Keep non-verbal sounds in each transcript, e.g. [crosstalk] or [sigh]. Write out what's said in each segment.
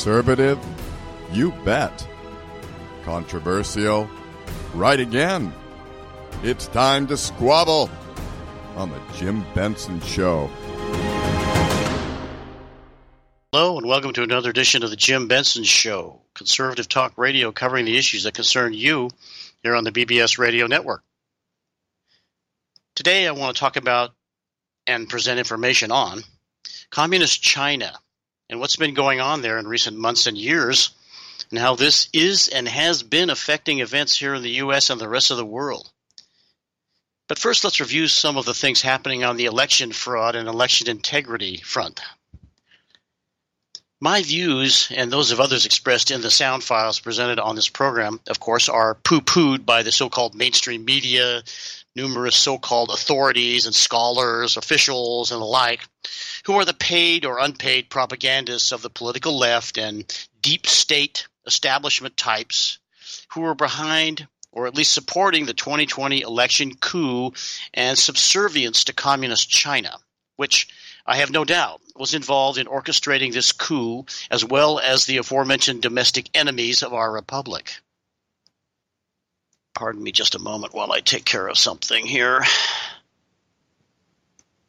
Conservative? You bet. Controversial? Right again. It's time to squabble on the Jim Benson Show. Hello, and welcome to another edition of the Jim Benson Show, conservative talk radio covering the issues that concern you here on the BBS Radio Network. Today, I want to talk about and present information on Communist China and what's been going on there in recent months and years, and how this is and has been affecting events here in the U.S. and the rest of the world. But first, let's review some of the things happening on the election fraud and election integrity front. My views and those of others expressed in the sound files presented on this program, of course, are poo pooed by the so called mainstream media, numerous so called authorities and scholars, officials, and the like, who are the paid or unpaid propagandists of the political left and deep state establishment types who are behind or at least supporting the 2020 election coup and subservience to communist China, which I have no doubt was involved in orchestrating this coup as well as the aforementioned domestic enemies of our republic. Pardon me just a moment while I take care of something here.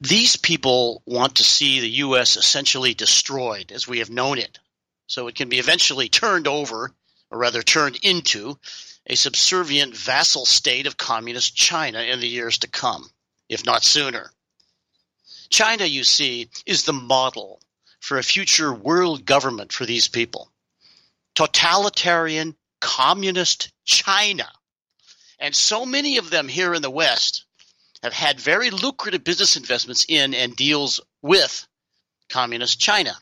These people want to see the U.S. essentially destroyed as we have known it, so it can be eventually turned over, or rather turned into, a subservient vassal state of communist China in the years to come, if not sooner. China, you see, is the model for a future world government for these people. Totalitarian communist China and so many of them here in the West have had very lucrative business investments in and deals with communist China.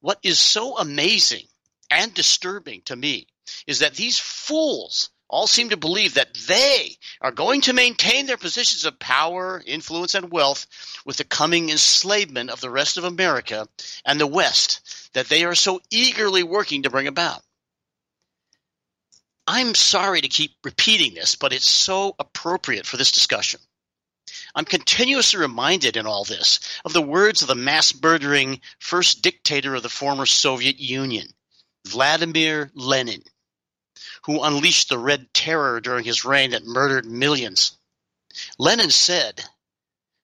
What is so amazing and disturbing to me is that these fools all seem to believe that they are going to maintain their positions of power, influence, and wealth with the coming enslavement of the rest of America and the West that they are so eagerly working to bring about. I'm sorry to keep repeating this, but it's so appropriate for this discussion. I'm continuously reminded in all this of the words of the mass murdering first dictator of the former Soviet Union, Vladimir Lenin, who unleashed the Red Terror during his reign that murdered millions. Lenin said,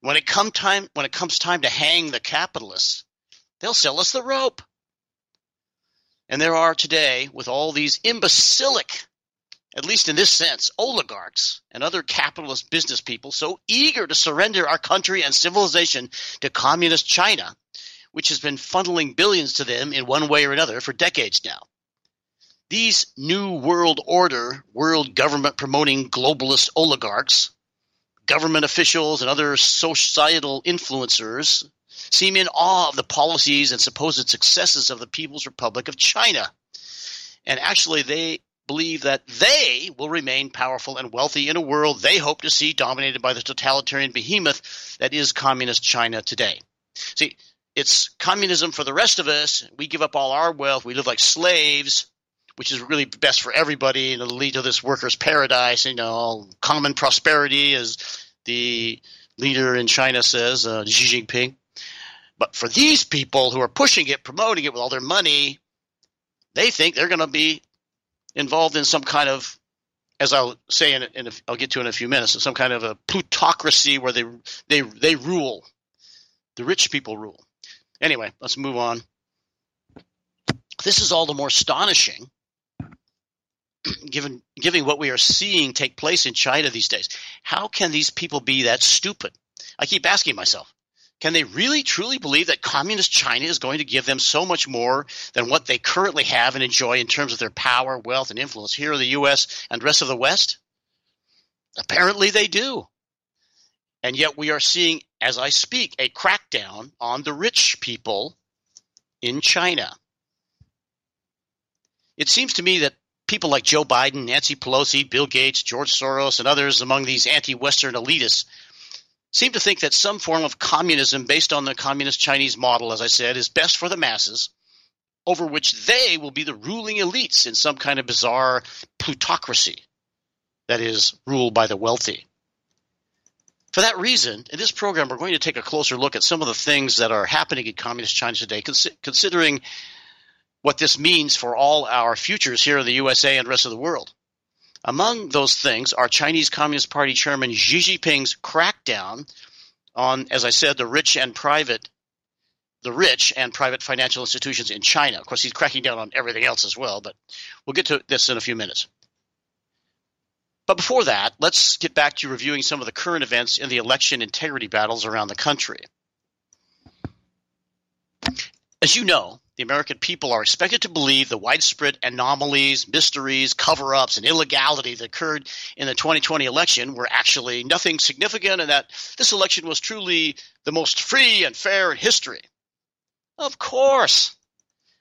when it, come time, when it comes time to hang the capitalists, they'll sell us the rope. And there are today, with all these imbecilic at least in this sense, oligarchs and other capitalist business people so eager to surrender our country and civilization to communist China, which has been funneling billions to them in one way or another for decades now. These new world order, world government promoting globalist oligarchs, government officials, and other societal influencers seem in awe of the policies and supposed successes of the People's Republic of China. And actually, they believe that they will remain powerful and wealthy in a world they hope to see dominated by the totalitarian behemoth that is communist China today. See, it's communism for the rest of us. We give up all our wealth. We live like slaves, which is really best for everybody, and it'll lead to this workers' paradise, you know, common prosperity, as the leader in China says, uh, Xi Jinping. But for these people who are pushing it, promoting it with all their money, they think they're going to be involved in some kind of, as I'll say in, in a, I'll get to in a few minutes, some kind of a plutocracy where they they they rule, the rich people rule. Anyway, let's move on. This is all the more astonishing [clears throat] given given what we are seeing take place in China these days. How can these people be that stupid? I keep asking myself. Can they really truly believe that communist China is going to give them so much more than what they currently have and enjoy in terms of their power, wealth, and influence here in the U.S. and the rest of the West? Apparently they do. And yet we are seeing, as I speak, a crackdown on the rich people in China. It seems to me that people like Joe Biden, Nancy Pelosi, Bill Gates, George Soros, and others among these anti Western elitists seem to think that some form of communism based on the communist Chinese model, as I said, is best for the masses, over which they will be the ruling elites in some kind of bizarre plutocracy that is ruled by the wealthy. For that reason, in this program, we're going to take a closer look at some of the things that are happening in Communist China today, cons- considering what this means for all our futures here in the USA and rest of the world. Among those things are Chinese Communist Party Chairman Xi Jinping's crackdown on, as I said, the rich and private, the rich and private financial institutions in China. Of course, he's cracking down on everything else as well, but we'll get to this in a few minutes. But before that, let's get back to reviewing some of the current events in the election integrity battles around the country. As you know, the American people are expected to believe the widespread anomalies, mysteries, cover ups, and illegality that occurred in the 2020 election were actually nothing significant and that this election was truly the most free and fair in history. Of course.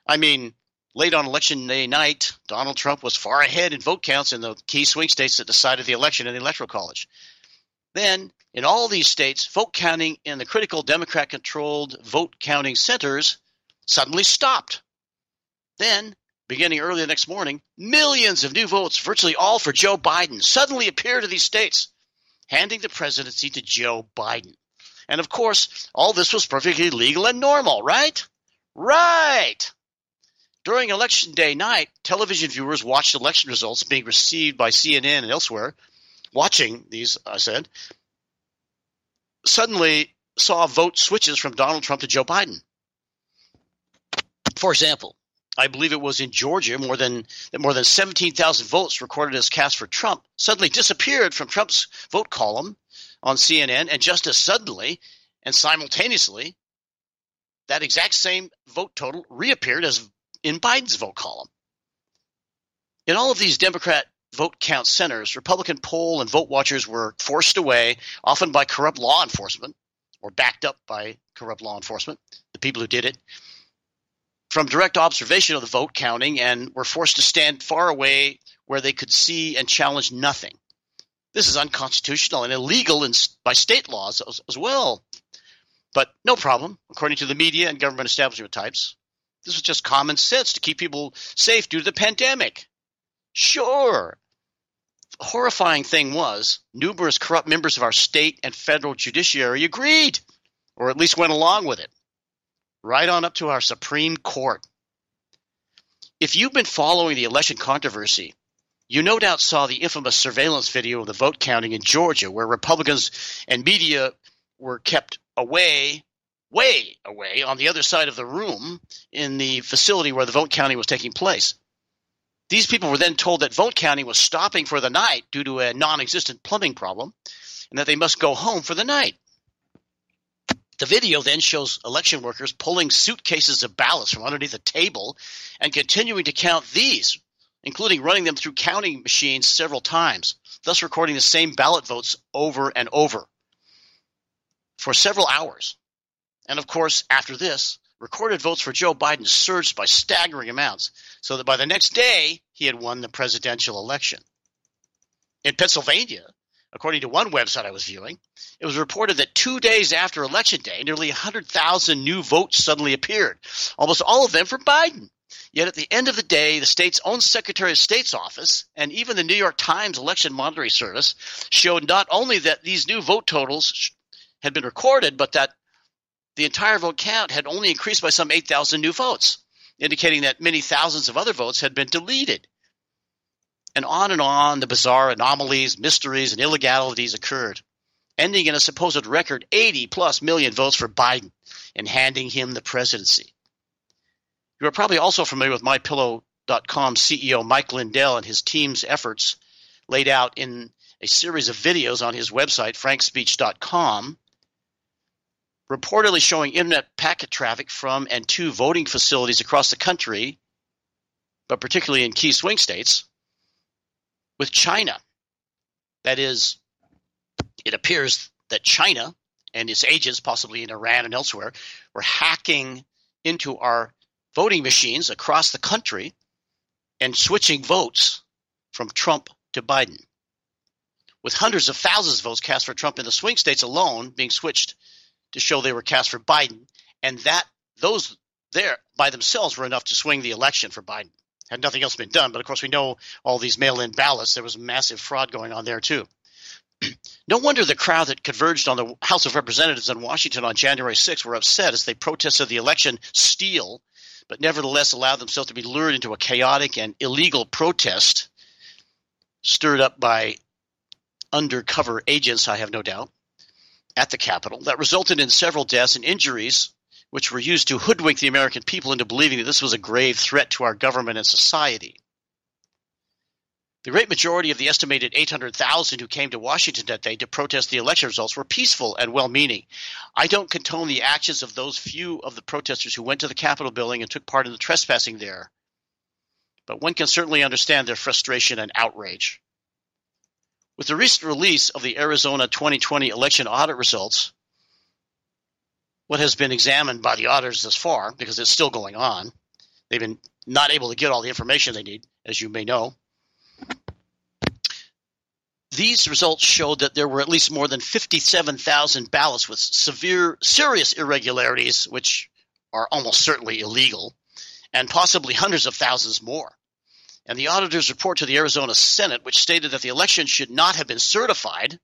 I mean, Late on election day night, Donald Trump was far ahead in vote counts in the key swing states that decided the election in the Electoral College. Then, in all these states, vote counting in the critical Democrat controlled vote counting centers suddenly stopped. Then, beginning early the next morning, millions of new votes, virtually all for Joe Biden, suddenly appeared in these states, handing the presidency to Joe Biden. And of course, all this was perfectly legal and normal, right? Right! During election day night, television viewers watched election results being received by CNN and elsewhere. Watching these, I said, suddenly saw vote switches from Donald Trump to Joe Biden. For example, I believe it was in Georgia, more than more than 17,000 votes recorded as cast for Trump suddenly disappeared from Trump's vote column on CNN, and just as suddenly and simultaneously, that exact same vote total reappeared as in Biden's vote column. In all of these Democrat vote count centers, Republican poll and vote watchers were forced away, often by corrupt law enforcement or backed up by corrupt law enforcement, the people who did it, from direct observation of the vote counting and were forced to stand far away where they could see and challenge nothing. This is unconstitutional and illegal in, by state laws as, as well. But no problem, according to the media and government establishment types. This was just common sense to keep people safe due to the pandemic. Sure. The horrifying thing was numerous corrupt members of our state and federal judiciary agreed, or at least went along with it, right on up to our Supreme Court. If you've been following the election controversy, you no doubt saw the infamous surveillance video of the vote counting in Georgia, where Republicans and media were kept away way away on the other side of the room in the facility where the vote counting was taking place. These people were then told that vote counting was stopping for the night due to a non existent plumbing problem and that they must go home for the night. The video then shows election workers pulling suitcases of ballots from underneath a table and continuing to count these, including running them through counting machines several times, thus recording the same ballot votes over and over for several hours. And of course, after this, recorded votes for Joe Biden surged by staggering amounts, so that by the next day, he had won the presidential election. In Pennsylvania, according to one website I was viewing, it was reported that two days after Election Day, nearly 100,000 new votes suddenly appeared, almost all of them for Biden. Yet at the end of the day, the state's own Secretary of State's office and even the New York Times election monitoring service showed not only that these new vote totals had been recorded, but that the entire vote count had only increased by some 8,000 new votes, indicating that many thousands of other votes had been deleted. And on and on the bizarre anomalies, mysteries, and illegalities occurred, ending in a supposed record 80 plus million votes for Biden and handing him the presidency. You are probably also familiar with MyPillow.com CEO Mike Lindell and his team's efforts laid out in a series of videos on his website, frankspeech.com, reportedly showing internet packet traffic from and to voting facilities across the country, but particularly in key swing states, with China. That is, it appears that China and its agents, possibly in Iran and elsewhere, were hacking into our voting machines across the country and switching votes from Trump to Biden. With hundreds of thousands of votes cast for Trump in the swing states alone being switched to show they were cast for Biden, and that those there by themselves were enough to swing the election for Biden. Had nothing else been done, but of course we know all these mail-in ballots. There was massive fraud going on there too. [clears throat] No wonder the crowd that converged on the House of Representatives in Washington on January 6 were upset as they protested the election steal, but nevertheless allowed themselves to be lured into a chaotic and illegal protest stirred up by undercover agents, I have no doubt, at the Capitol that resulted in several deaths and injuries, which were used to hoodwink the American people into believing that this was a grave threat to our government and society. The great majority of the estimated 800,000 who came to Washington that day to protest the election results were peaceful and well meaning. I don't condone the actions of those few of the protesters who went to the Capitol building and took part in the trespassing there. But one can certainly understand their frustration and outrage. With the recent release of the Arizona 2020 election audit results, what has been examined by the auditors thus far, because it's still going on, they've been not able to get all the information they need, as you may know these results showed that there were at least more than 57,000 ballots with severe, serious irregularities, which are almost certainly illegal, and possibly hundreds of thousands more. And the auditor's report to the Arizona Senate, which stated that the election should not have been certified,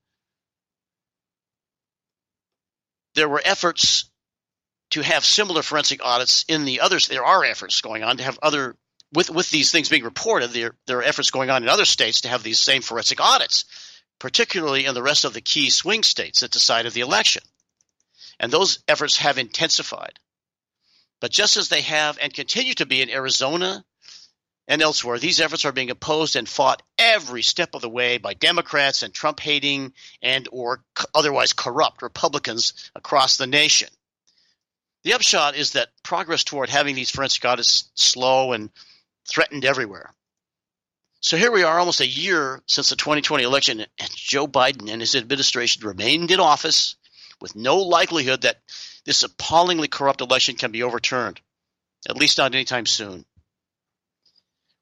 there were efforts to have similar forensic audits in the others. There are efforts going on to have other with with these things being reported, there there are efforts going on in other states to have these same forensic audits, particularly in the rest of the key swing states that decided the election, and those efforts have intensified. But just as they have and continue to be in Arizona and elsewhere, these efforts are being opposed and fought every step of the way by Democrats and Trump-hating and or otherwise corrupt Republicans across the nation. The upshot is that progress toward having these forensic audits slow and threatened everywhere. So here we are, almost a year since the 2020 election, and Joe Biden and his administration remained in office with no likelihood that this appallingly corrupt election can be overturned, at least not anytime soon.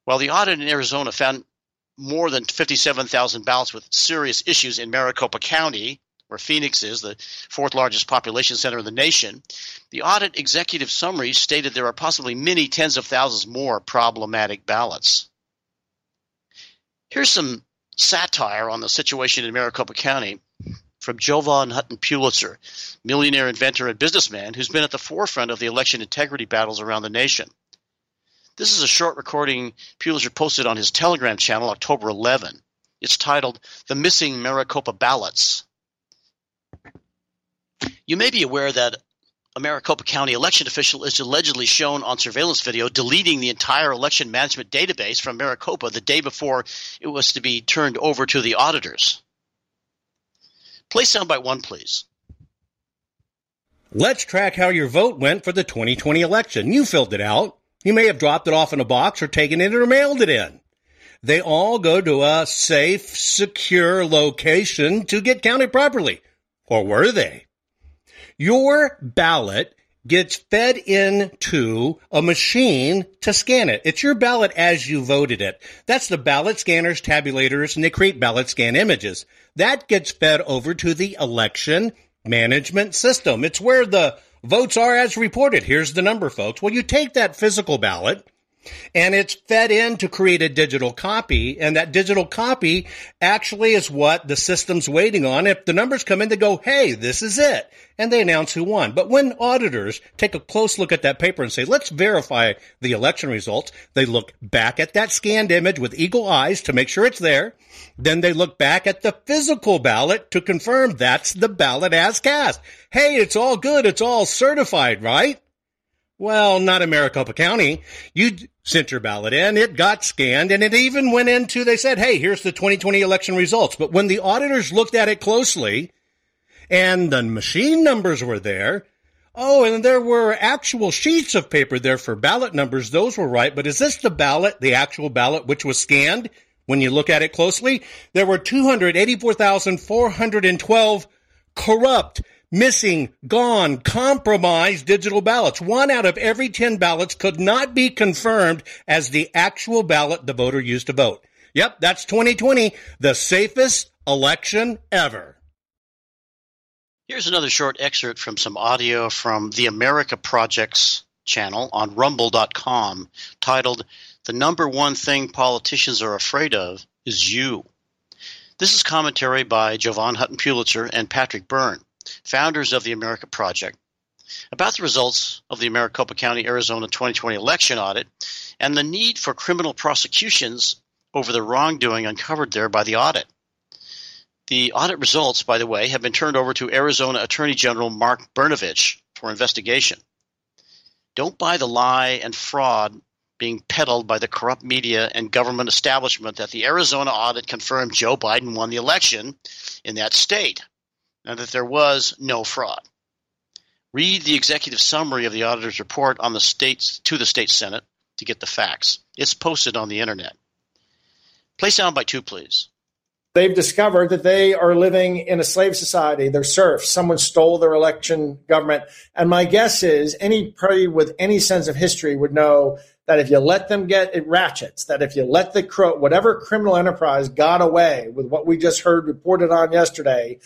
While the audit in Arizona found more than 57,000 ballots with serious issues in Maricopa County, where Phoenix is, the fourth largest population center in the nation, the audit executive summary stated there are possibly many tens of thousands more problematic ballots. Here's some satire on the situation in Maricopa County from Jovan Hutton Pulitzer, millionaire inventor and businessman who's been at the forefront of the election integrity battles around the nation. This is a short recording Pulitzer posted on his Telegram channel October 11. It's titled The Missing Maricopa Ballots. You may be aware that a Maricopa County election official is allegedly shown on surveillance video deleting the entire election management database from Maricopa the day before it was to be turned over to the auditors. Play soundbite one, please. Let's track how your vote went for the 2020 election. You filled it out. You may have dropped it off in a box or taken it or mailed it in. They all go to a safe, secure location to get counted properly. Or were they? Your ballot gets fed into a machine to scan it. It's your ballot as you voted it. That's the ballot scanners, tabulators, and they create ballot scan images. That gets fed over to the election management system. It's where the votes are as reported. Here's the number, folks. Well, you take that physical ballot and it's fed in to create a digital copy. And that digital copy actually is what the system's waiting on. If the numbers come in, they go, Hey, this is it. And they announce who won. But when auditors take a close look at that paper and say, let's verify the election results, they look back at that scanned image with eagle eyes to make sure it's there. Then they look back at the physical ballot to confirm that's the ballot as cast. Hey, it's all good. It's all certified, right? Well, not in Maricopa County. You sent your ballot in, it got scanned, and it even went into, they said, hey, here's the 2020 election results. But when the auditors looked at it closely, and the machine numbers were there, oh, and there were actual sheets of paper there for ballot numbers, those were right. But is this the ballot, the actual ballot, which was scanned? When you look at it closely, there were 284,412 corrupt missing, gone, compromised digital ballots. One out of every 10 ballots could not be confirmed as the actual ballot the voter used to vote. Yep, that's 2020, the safest election ever. Here's another short excerpt from some audio from the America Project's channel on rumble.com titled The Number One Thing Politicians Are Afraid of Is You. This is commentary by Jovan Hutton Pulitzer and Patrick Byrne, founders of the America Project, about the results of the Maricopa County, Arizona 2020 election audit and the need for criminal prosecutions over the wrongdoing uncovered there by the audit. The audit results, by the way, have been turned over to Arizona Attorney General Mark Brnovich for investigation. Don't buy the lie and fraud being peddled by the corrupt media and government establishment that the Arizona audit confirmed Joe Biden won the election in that state and that there was no fraud. Read the executive summary of the auditor's report on the states to the state senate to get the facts. It's posted on the internet. Play sound by two, please. They've discovered that they are living in a slave society. They're serfs. Someone stole their election government. And my guess is any party with any sense of history would know that if you let them get it ratchets, that if you let the whatever criminal enterprise got away with what we just heard reported on yesterday,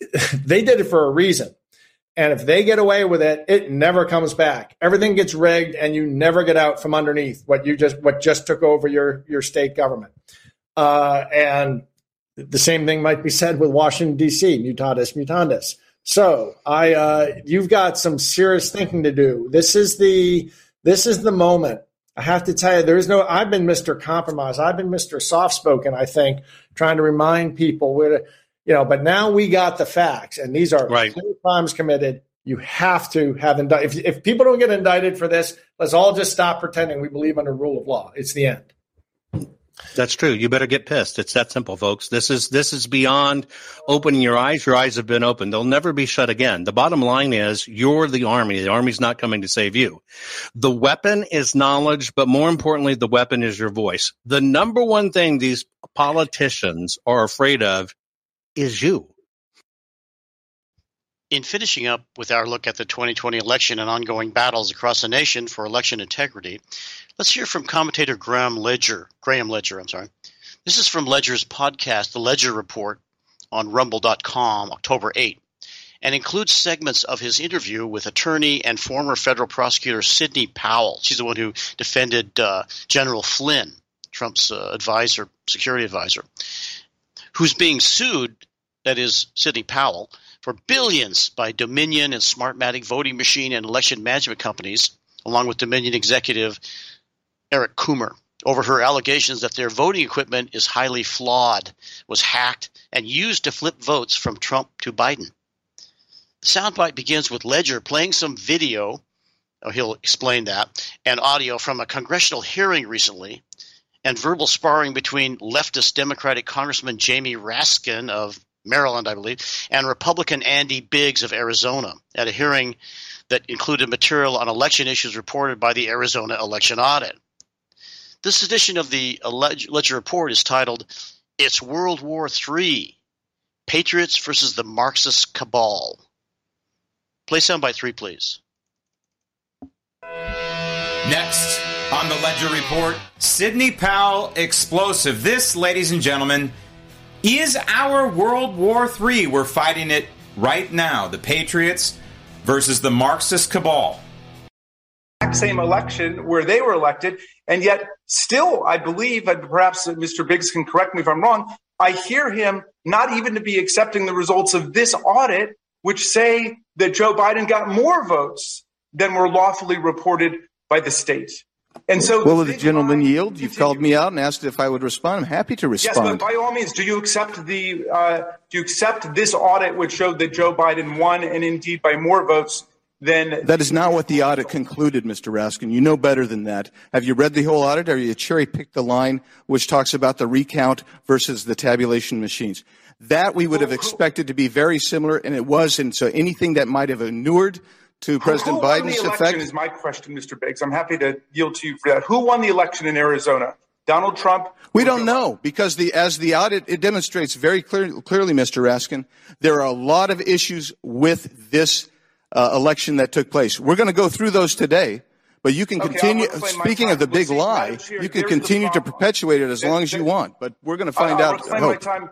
[laughs] they did it for a reason. And if they get away with it, it never comes back. Everything gets rigged and you never get out from underneath what you just what just took over your your state government. Uh, and the same thing might be said with Washington D.C. Mutatis mutandis. So I, uh, you've got some serious thinking to do. This is the this is the moment. I have to tell you, there is no. I've been Mr. Compromise. I've been Mr. Soft Spoken. I think trying to remind people where, you know. But now we got the facts, and these are right. crimes committed. You have to have indicted. If, if people don't get indicted for this, let's all just stop pretending we believe under rule of law. It's the end. That's true. You better get pissed. It's that simple, folks. This is this is beyond opening your eyes. Your eyes have been opened. They'll never be shut again. The bottom line is you're the army. The army's not coming to save you. The weapon is knowledge, but more importantly, the weapon is your voice. The number one thing these politicians are afraid of is you. In finishing up with our look at the 2020 election and ongoing battles across the nation for election integrity, let's hear from commentator Graham Ledger. Graham Ledger, I'm sorry. This is from Ledger's podcast, The Ledger Report, on rumble.com, October 8, and includes segments of his interview with attorney and former federal prosecutor Sidney Powell. She's the one who defended uh, General Flynn, Trump's uh, advisor, security advisor, who's being sued, that is, Sidney Powell for billions by Dominion and Smartmatic voting machine and election management companies, along with Dominion executive Eric Coomer, over her allegations that their voting equipment is highly flawed, was hacked, and used to flip votes from Trump to Biden. The soundbite begins with Ledger playing some video, oh, he'll explain that, and audio from a congressional hearing recently, and verbal sparring between leftist Democratic Congressman Jamie Raskin of Maryland, I believe, and Republican Andy Biggs of Arizona at a hearing that included material on election issues reported by the Arizona Election Audit. This edition of the Ledger Report is titled It's World War III Patriots versus the Marxist Cabal. Play soundbite three, please. Next on the Ledger Report, Sidney Powell explosive. This, ladies and gentlemen, is our World War III. We're fighting it right now. The Patriots versus the Marxist cabal. Same election where they were elected, and yet still, I believe, and perhaps Mr. Biggs can correct me if I'm wrong, I hear him not even to be accepting the results of this audit, which say that Joe Biden got more votes than were lawfully reported by the state. And so, will the gentleman yield? You've called me out and asked if I would respond. I'm happy to respond. Yes, but by all means, do you accept the uh, do you accept this audit, which showed that Joe Biden won, and indeed by more votes than that is not what the audit concluded, Mr. Raskin. You know better than that. Have you read the whole audit? Or you cherry picked the line which talks about the recount versus the tabulation machines? That we would have expected to be very similar, and it was. And so anything that might have inured to President Who Biden's won the effect? Is my question, Mr. Biggs. I'm happy to yield to you for that. Who won the election in Arizona? Donald Trump. We don't know because the as the audit it demonstrates very clear, clearly, Mr. Raskin, there are a lot of issues with this uh, election that took place. We're going to go through those today. But you can Okay, continue. I'll reclaim my Speaking of the Well, big see, lie, you can continue to perpetuate it as There- long as you want. But we're going to find I'll out. reclaim my time.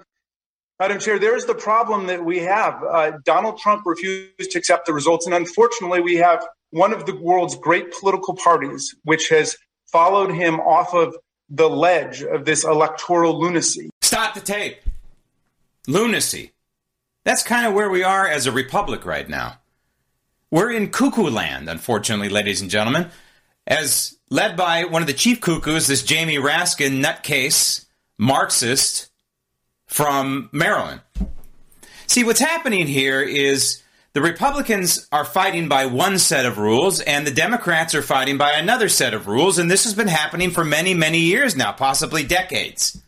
Madam Chair, there is the problem that we have. Uh, Donald Trump refused to accept the results, and unfortunately, we have one of the world's great political parties, which has followed him off of the ledge of this electoral lunacy. Stop the tape. lunacy. That's kind of where we are as a republic right now. We're in cuckoo land, unfortunately, ladies and gentlemen, as led by one of the chief cuckoos, this Jamie Raskin nutcase Marxist from Maryland. See, what's happening here is the Republicans are fighting by one set of rules, and the Democrats are fighting by another set of rules, and this has been happening for many, many years now, possibly decades.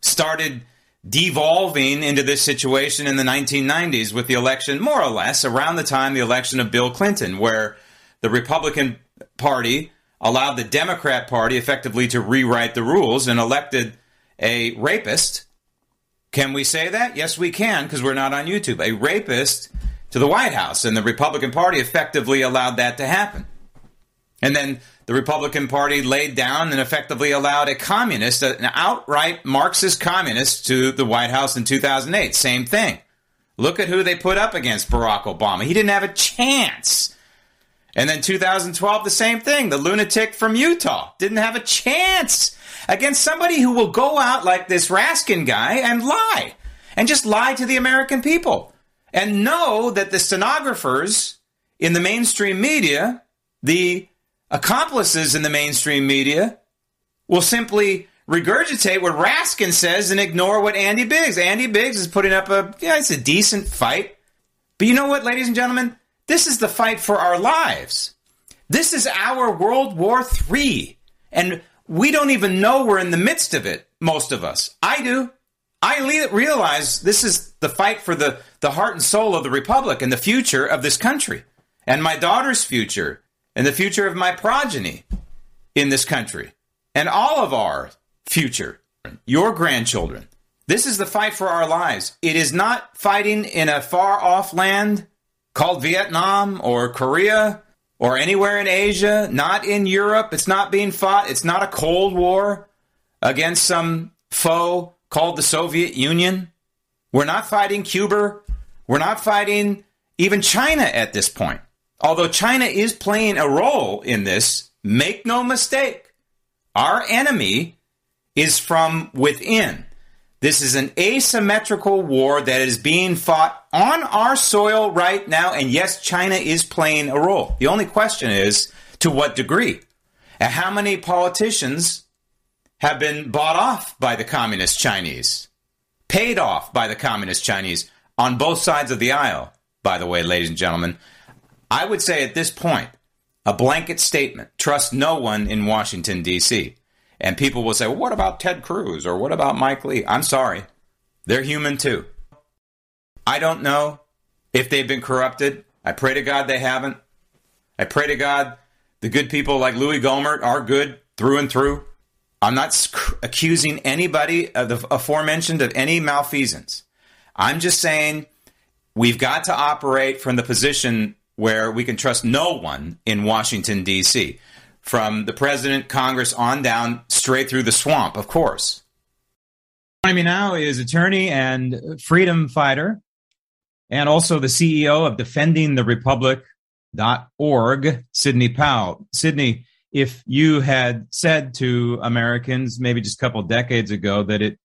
Started devolving into this situation in the 1990s with the election, more or less, around the time the election of Bill Clinton, where the Republican Party allowed the Democrat Party effectively to rewrite the rules and elected a rapist. Can we say that? Yes, we can, because we're not on YouTube. A rapist to the White House, and the Republican Party effectively allowed that to happen. And then the Republican Party laid down and effectively allowed a communist, an outright Marxist communist, to the White House in 2008. Same thing. Look at who they put up against Barack Obama. He didn't have a chance. And then 2012, the same thing. The lunatic from Utah didn't have a chance against somebody who will go out like this Raskin guy and lie and just lie to the American people and know that the stenographers in the mainstream media, the accomplices in the mainstream media, will simply regurgitate what Raskin says and ignore what Andy Biggs. Andy Biggs is putting up a yeah, it's a decent fight. But you know what, ladies and gentlemen? This is the fight for our lives. This is our World War III. And we don't even know we're in the midst of it, most of us. I do. I realize this is the fight for the, the heart and soul of the Republic and the future of this country, and my daughter's future, and the future of my progeny in this country, and all of our future, your grandchildren. This is the fight for our lives. It is not fighting in a far off land called Vietnam or Korea or anywhere in Asia, not in Europe. It's not being fought. It's not a Cold War against some foe called the Soviet Union. We're not fighting Cuba. We're not fighting even China at this point. Although China is playing a role in this, make no mistake, our enemy is from within. This is an asymmetrical war that is being fought on our soil right now. And yes, China is playing a role. The only question is to what degree? And how many politicians have been bought off by the communist Chinese, paid off by the communist Chinese on both sides of the aisle, by the way, ladies and gentlemen? I would say at this point, a blanket statement trust no one in Washington, D.C. And people will say, well, what about Ted Cruz or what about Mike Lee? I'm sorry. They're human too. I don't know if they've been corrupted. I pray to God they haven't. I pray to God the good people like Louis Gohmert are good through and through. I'm not accusing anybody of the aforementioned of any malfeasance. I'm just saying we've got to operate from the position where we can trust no one in Washington, D.C from the president, Congress on down, straight through the swamp, of course. Joining me now is attorney and freedom fighter, and also the CEO of defendingtherepublic.org, Sidney Powell. Sidney, if you had said to Americans maybe just a couple decades ago that it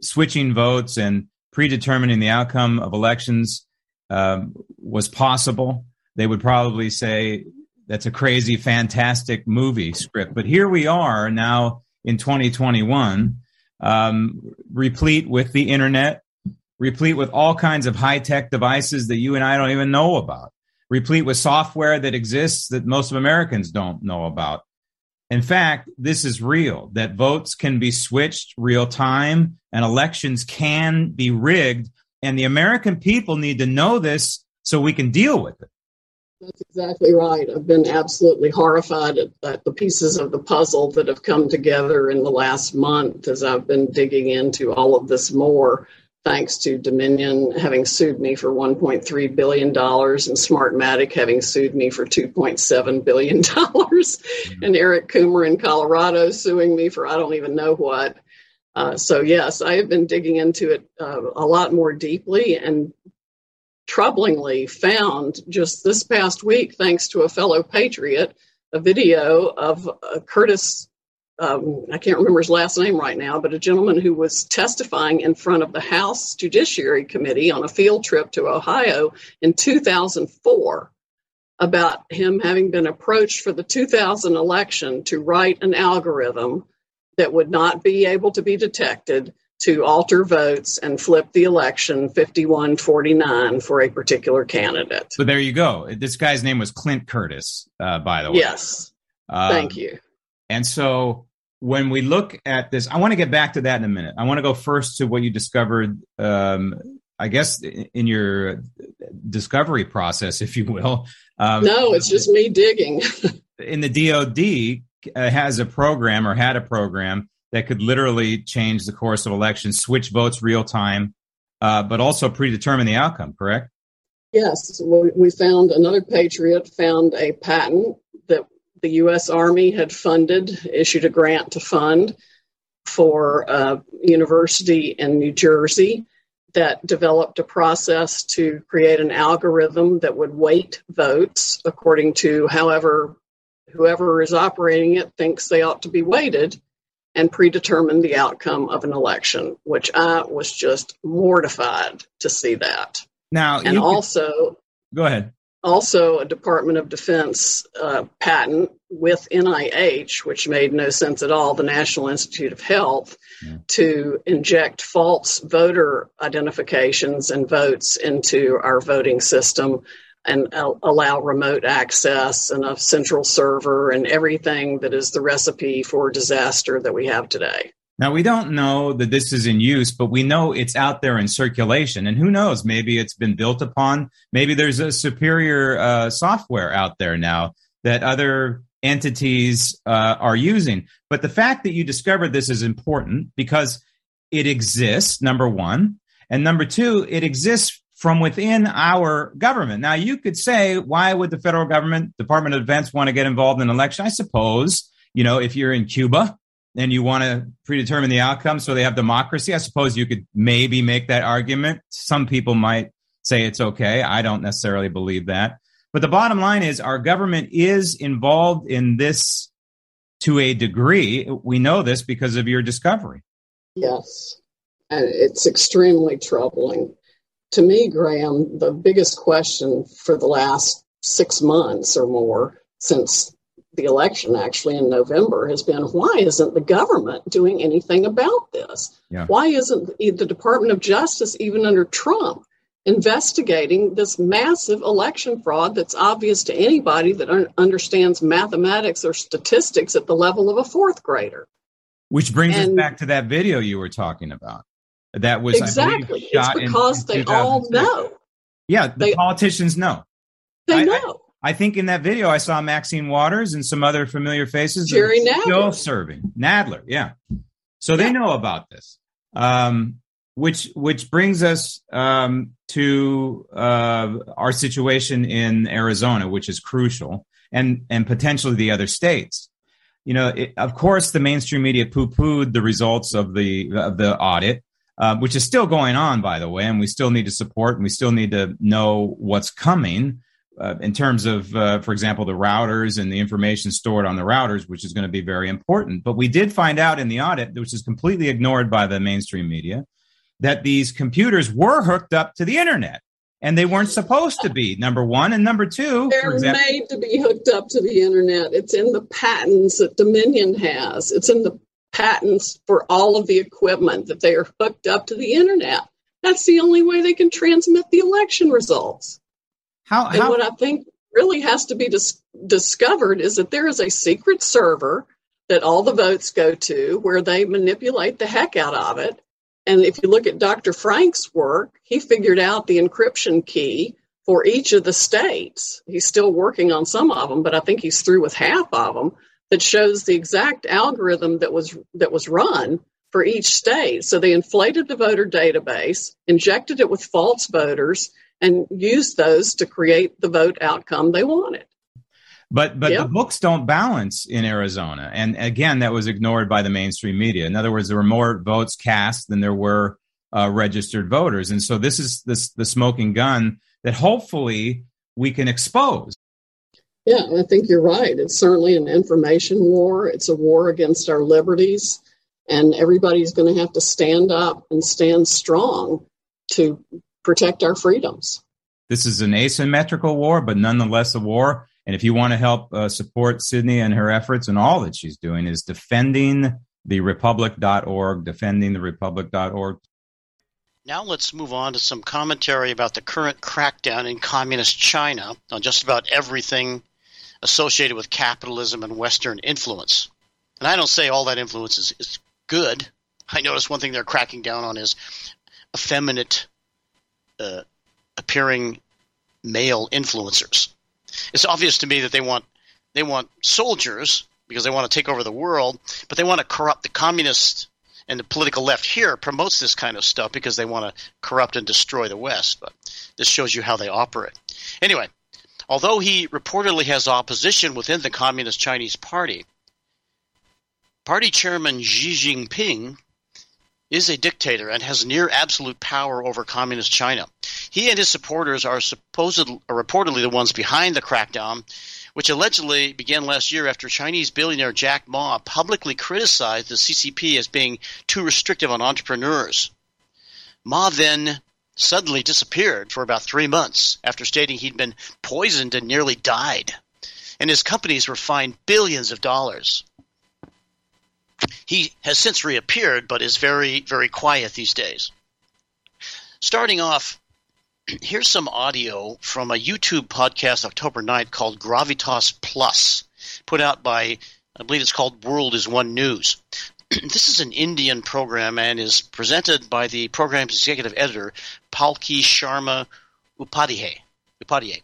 switching votes and predetermining the outcome of elections um, was possible, they would probably say that's a crazy, fantastic movie script. But here we are now in 2021, um, replete with the internet, replete with all kinds of high tech devices that you and I don't even know about, replete with software that exists that most of Americans don't know about. In fact, this is real that votes can be switched real time and elections can be rigged. And the American people need to know this so we can deal with it. That's exactly right. I've been absolutely horrified at, at, the pieces of the puzzle that have come together in the last month as I've been digging into all of this more, thanks to Dominion having sued me for $1.3 billion and Smartmatic having sued me for $2.7 billion, mm-hmm. and Eric Coomer in Colorado suing me for I don't even know what. Uh, so, yes, I have been digging into it uh, a lot more deeply and troublingly found just this past week, thanks to a fellow patriot, a video of uh, Curtis um, I can't remember his last name right now, but a gentleman who was testifying in front of the House Judiciary Committee on a field trip to Ohio in 2004 about him having been approached for the 2000 election to write an algorithm that would not be able to be detected to alter votes and flip the election 51 49 for a particular candidate. So there you go. This guy's name was Clint Curtis, uh, by the way. Yes. Um, Thank you. And so when we look at this, I want to get back to that in a minute. I want to go first to what you discovered, um, I guess, in your discovery process, if you will. Um, no, it's just me digging. [laughs] in the DOD uh, has a program or had a program that could literally change the course of elections, switch votes real time, uh, but also predetermine the outcome, correct? Yes. We found another patriot found a patent that the U.S. Army had funded, issued a grant to fund for a university in New Jersey that developed a process to create an algorithm that would weight votes according to however whoever is operating it thinks they ought to be weighted and predetermine the outcome of an election, which I was just mortified to see that. Now, and also, go ahead also a Department of Defense uh, patent with NIH, which made no sense at all, the National Institute of Health, yeah. to inject false voter identifications and votes into our voting system and allow remote access and a central server and everything that is the recipe for disaster that we have today. Now, we don't know that this is in use, but we know it's out there in circulation. And who knows? Maybe it's been built upon. Maybe there's a superior uh, software out there now that other entities uh, are using. But the fact that you discovered this is important because it exists, number one. And number two, it exists from within our government. Now, you could say, why would the federal government, Department of Defense, want to get involved in an election? I suppose, you know, if you're in Cuba and you want to predetermine the outcome so they have democracy, I suppose you could maybe make that argument. Some people might say it's okay. I don't necessarily believe that. But the bottom line is our government is involved in this to a degree. We know this because of your discovery. Yes. And it's extremely troubling. To me, Graham, the biggest question for the last six months or more since the election actually in November has been why isn't the government doing anything about this? Yeah. Why isn't the Department of Justice, even under Trump, investigating this massive election fraud that's obvious to anybody that un- understands mathematics or statistics at the level of a fourth grader? Which brings and, us back to that video you were talking about. That was exactly believe, it's because in, in they all know. Yeah, the they, politicians know. They I, know. I think in that video I saw Maxine Waters and some other familiar faces. Jerry Nadler. Still serving. Nadler, yeah. So they know about this. Um, which which brings us um, to uh, our situation in Arizona, which is crucial, and and potentially the other states. You know, it, of course, the mainstream media poo pooed the results of the of the audit, uh, which is still going on, by the way, and we still need to support and we still need to know what's coming uh, in terms of, uh, for example, the routers and the information stored on the routers, which is going to be very important. But we did find out in the audit, which is completely ignored by the mainstream media, that these computers were hooked up to the internet and they weren't supposed to be number one. And number two they're example, made to be hooked up to the internet. It's in the patents that dominion has. It's in the patents for all of the equipment that they are hooked up to the internet that's the only way they can transmit the election results how, how? And what I think really has to be dis- discovered is that there is a secret server that all the votes go to where they manipulate the heck out of it. And if you look at Dr. Frank's work, he figured out the encryption key for each of the states. He's still working on some of them, but I think he's through with half of them that shows the exact algorithm that was that was run for each state. So they inflated the voter database, injected it with false voters, and used those to create the vote outcome they wanted. But but yep. the books don't balance in Arizona, and again, that was ignored by the mainstream media. In other words, there were more votes cast than there were uh, registered voters, and so this is this the smoking gun that hopefully we can expose. Yeah, I think you're right. It's certainly an information war. It's a war against our liberties, and everybody's going to have to stand up and stand strong to protect our freedoms. This is an asymmetrical war, but nonetheless a war. And if you want to help uh, support Sidney and her efforts and all that she's doing is defending the republic.org, defending the republic.org. Now let's move on to some commentary about the current crackdown in communist China on just about everything associated with capitalism and Western influence. And I don't say all that influence is, is good. I notice one thing they're cracking down on is effeminate uh, appearing male influencers. It's obvious to me that they want they want soldiers because they want to take over the world, but they want to corrupt the communists and the political left here promotes this kind of stuff because they want to corrupt and destroy the West. But this shows you how they operate. Anyway, although he reportedly has opposition within the Communist Chinese Party, party chairman Xi Jinping is a dictator and has near absolute power over communist China. He and his supporters are supposedly, are reportedly the ones behind the crackdown, which allegedly began last year after Chinese billionaire Jack Ma publicly criticized the CCP as being too restrictive on entrepreneurs. Ma then suddenly disappeared for about three months after stating he'd been poisoned and nearly died, and his companies were fined billions of dollars. He has since reappeared, but is very, very quiet these days. Starting off, [clears throat] here's some audio from a YouTube podcast October 9th called Gravitas Plus, put out by, I believe it's called World is One News. [clears throat] this is an Indian program and is presented by the program's executive editor, Palki Sharma Upadhyay. Upadhyay.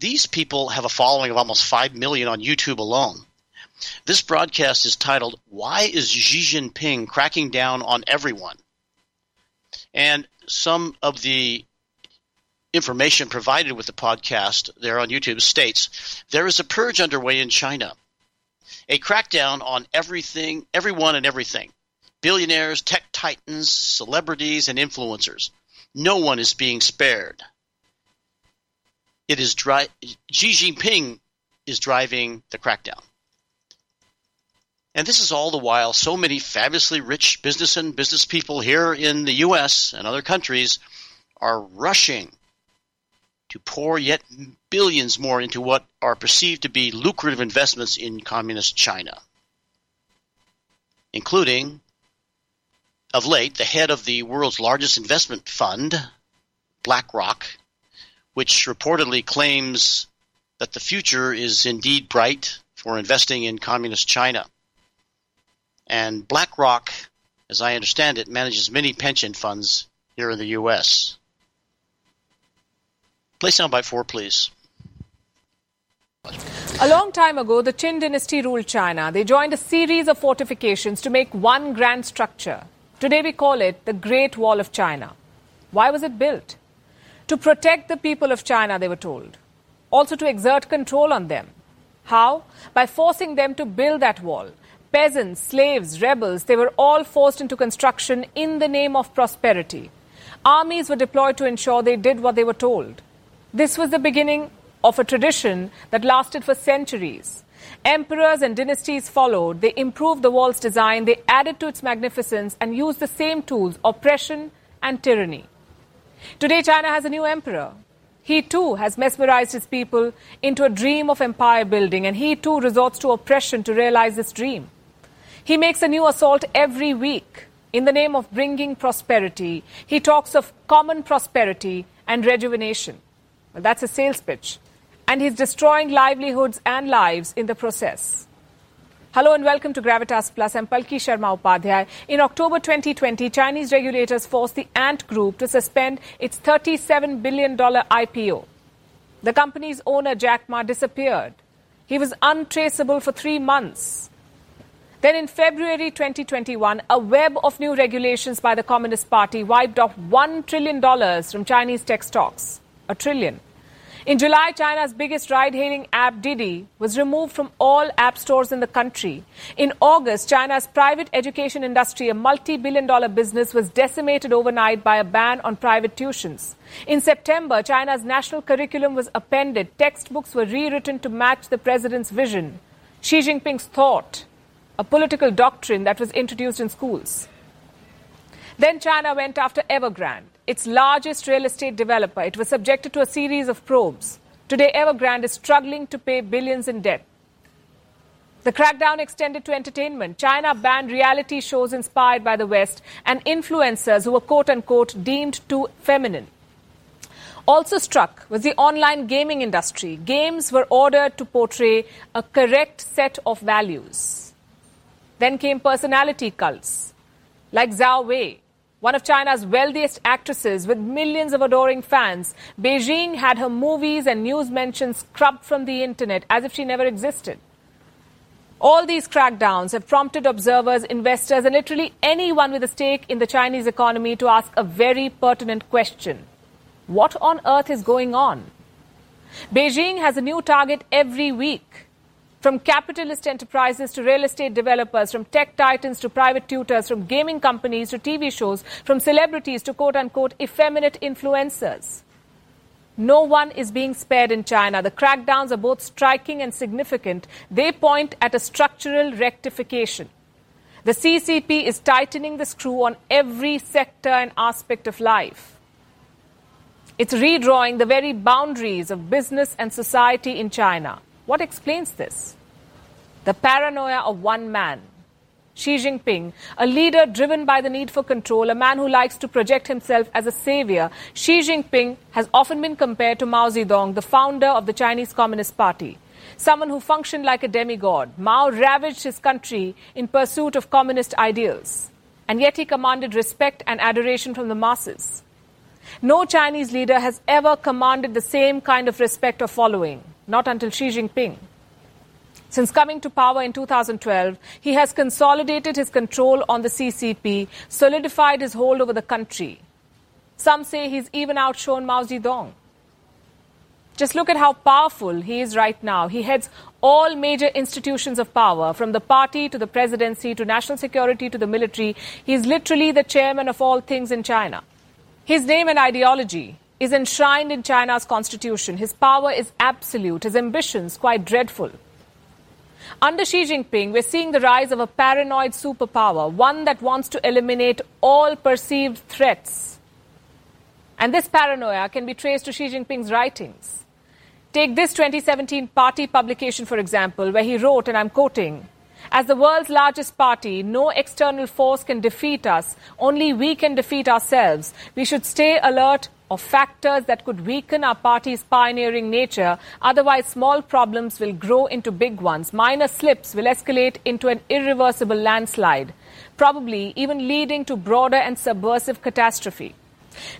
These people have a following of almost 5 million on YouTube alone. This broadcast is titled Why is Xi Jinping Cracking Down on Everyone? And some of the information provided with the podcast there on YouTube states there is a purge underway in China. A crackdown on everything, everyone and everything. Billionaires, tech titans, celebrities, and influencers. No one is being spared. It is dry, Xi Jinping is driving the crackdown. And this is all the while so many fabulously rich business and business people here in the US and other countries are rushing to pour yet billions more into what are perceived to be lucrative investments in communist China, including, of late, the head of the world's largest investment fund, BlackRock, which reportedly claims that the future is indeed bright for investing in communist China. And BlackRock, as I understand it, manages many pension funds here in the U.S. Play soundbite four, please. A long time ago, the Qin dynasty ruled China. They joined a series of fortifications to make one grand structure. Today we call it the Great Wall of China. Why was it built? To protect the people of China, they were told. Also to exert control on them. How? By forcing them to build that wall peasants, slaves, rebels, they were all forced into construction in the name of prosperity. Armies were deployed to ensure they did what they were told. This was the beginning of a tradition that lasted for centuries. Emperors and dynasties followed. They improved the wall's design, they added to its magnificence, and used the same tools oppression and tyranny. Today, China has a new emperor. He too has mesmerized his people into a dream of empire building, and he too resorts to oppression to realize this dream. He makes a new assault every week in the name of bringing prosperity. He talks of common prosperity and rejuvenation. Well, that's a sales pitch. And he's destroying livelihoods and lives in the process. Hello and welcome to Gravitas Plus. I'm Palki Sharma Upadhyay. In October 2020, Chinese regulators forced the Ant Group to suspend its $37 billion IPO. The company's owner, Jack Ma, disappeared. He was untraceable for three months. Then in February 2021, a web of new regulations by the Communist Party wiped off $1 trillion from Chinese tech stocks. A trillion. In July, China's biggest ride hailing app, Didi, was removed from all app stores in the country. In August, China's private education industry, a multi billion dollar business, was decimated overnight by a ban on private tuitions. In September, China's national curriculum was appended. Textbooks were rewritten to match the president's vision. Xi Jinping's thought, a political doctrine that was introduced in schools. Then China went after Evergrande its largest real estate developer. It was subjected to a series of probes. Today, Evergrande is struggling to pay billions in debt. The crackdown extended to entertainment. China banned reality shows inspired by the West and influencers who were quote unquote deemed too feminine. Also struck was the online gaming industry. Games were ordered to portray a correct set of values. Then came personality cults like Zhao Wei, one of China's wealthiest actresses with millions of adoring fans, Beijing had her movies and news mentions scrubbed from the internet as if she never existed. All these crackdowns have prompted observers, investors, and literally anyone with a stake in the Chinese economy to ask a very pertinent question What on earth is going on? Beijing has a new target every week. From capitalist enterprises to real estate developers, from tech titans to private tutors, from gaming companies to TV shows, from celebrities to quote unquote effeminate influencers. No one is being spared in China. The crackdowns are both striking and significant. They point at a structural rectification. The CCP is tightening the screw on every sector and aspect of life. It's redrawing the very boundaries of business and society in China. What explains this? The paranoia of one man. Xi Jinping, a leader driven by the need for control, a man who likes to project himself as a savior, Xi Jinping has often been compared to Mao Zedong, the founder of the Chinese Communist Party. Someone who functioned like a demigod. Mao ravaged his country in pursuit of communist ideals. And yet he commanded respect and adoration from the masses. No Chinese leader has ever commanded the same kind of respect or following not until Xi Jinping. Since coming to power in 2012, he has consolidated his control on the CCP, solidified his hold over the country. Some say he's even outshone Mao Zedong. Just look at how powerful he is right now. He heads all major institutions of power, from the party to the presidency to national security to the military. He is literally the chairman of all things in China. His name and ideology is enshrined in China's constitution. His power is absolute, his ambitions quite dreadful. Under Xi Jinping, we're seeing the rise of a paranoid superpower, one that wants to eliminate all perceived threats. And this paranoia can be traced to Xi Jinping's writings. Take this 2017 party publication, for example, where he wrote, and I'm quoting, as the world's largest party, no external force can defeat us. Only we can defeat ourselves. We should stay alert factors that could weaken our party's pioneering nature. Otherwise, small problems will grow into big ones. Minor slips will escalate into an irreversible landslide, probably even leading to broader and subversive catastrophe.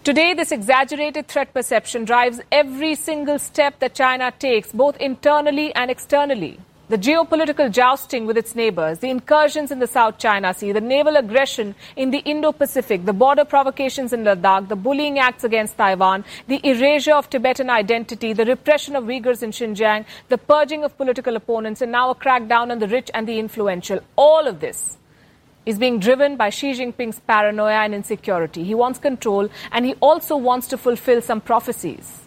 Today, this exaggerated threat perception drives every single step that China takes, both internally and externally. The geopolitical jousting with its neighbors, the incursions in the South China Sea, the naval aggression in the Indo Pacific, the border provocations in Ladakh, the bullying acts against Taiwan, the erasure of Tibetan identity, the repression of Uyghurs in Xinjiang, the purging of political opponents, and now a crackdown on the rich and the influential. All of this is being driven by Xi Jinping's paranoia and insecurity. He wants control and he also wants to fulfill some prophecies.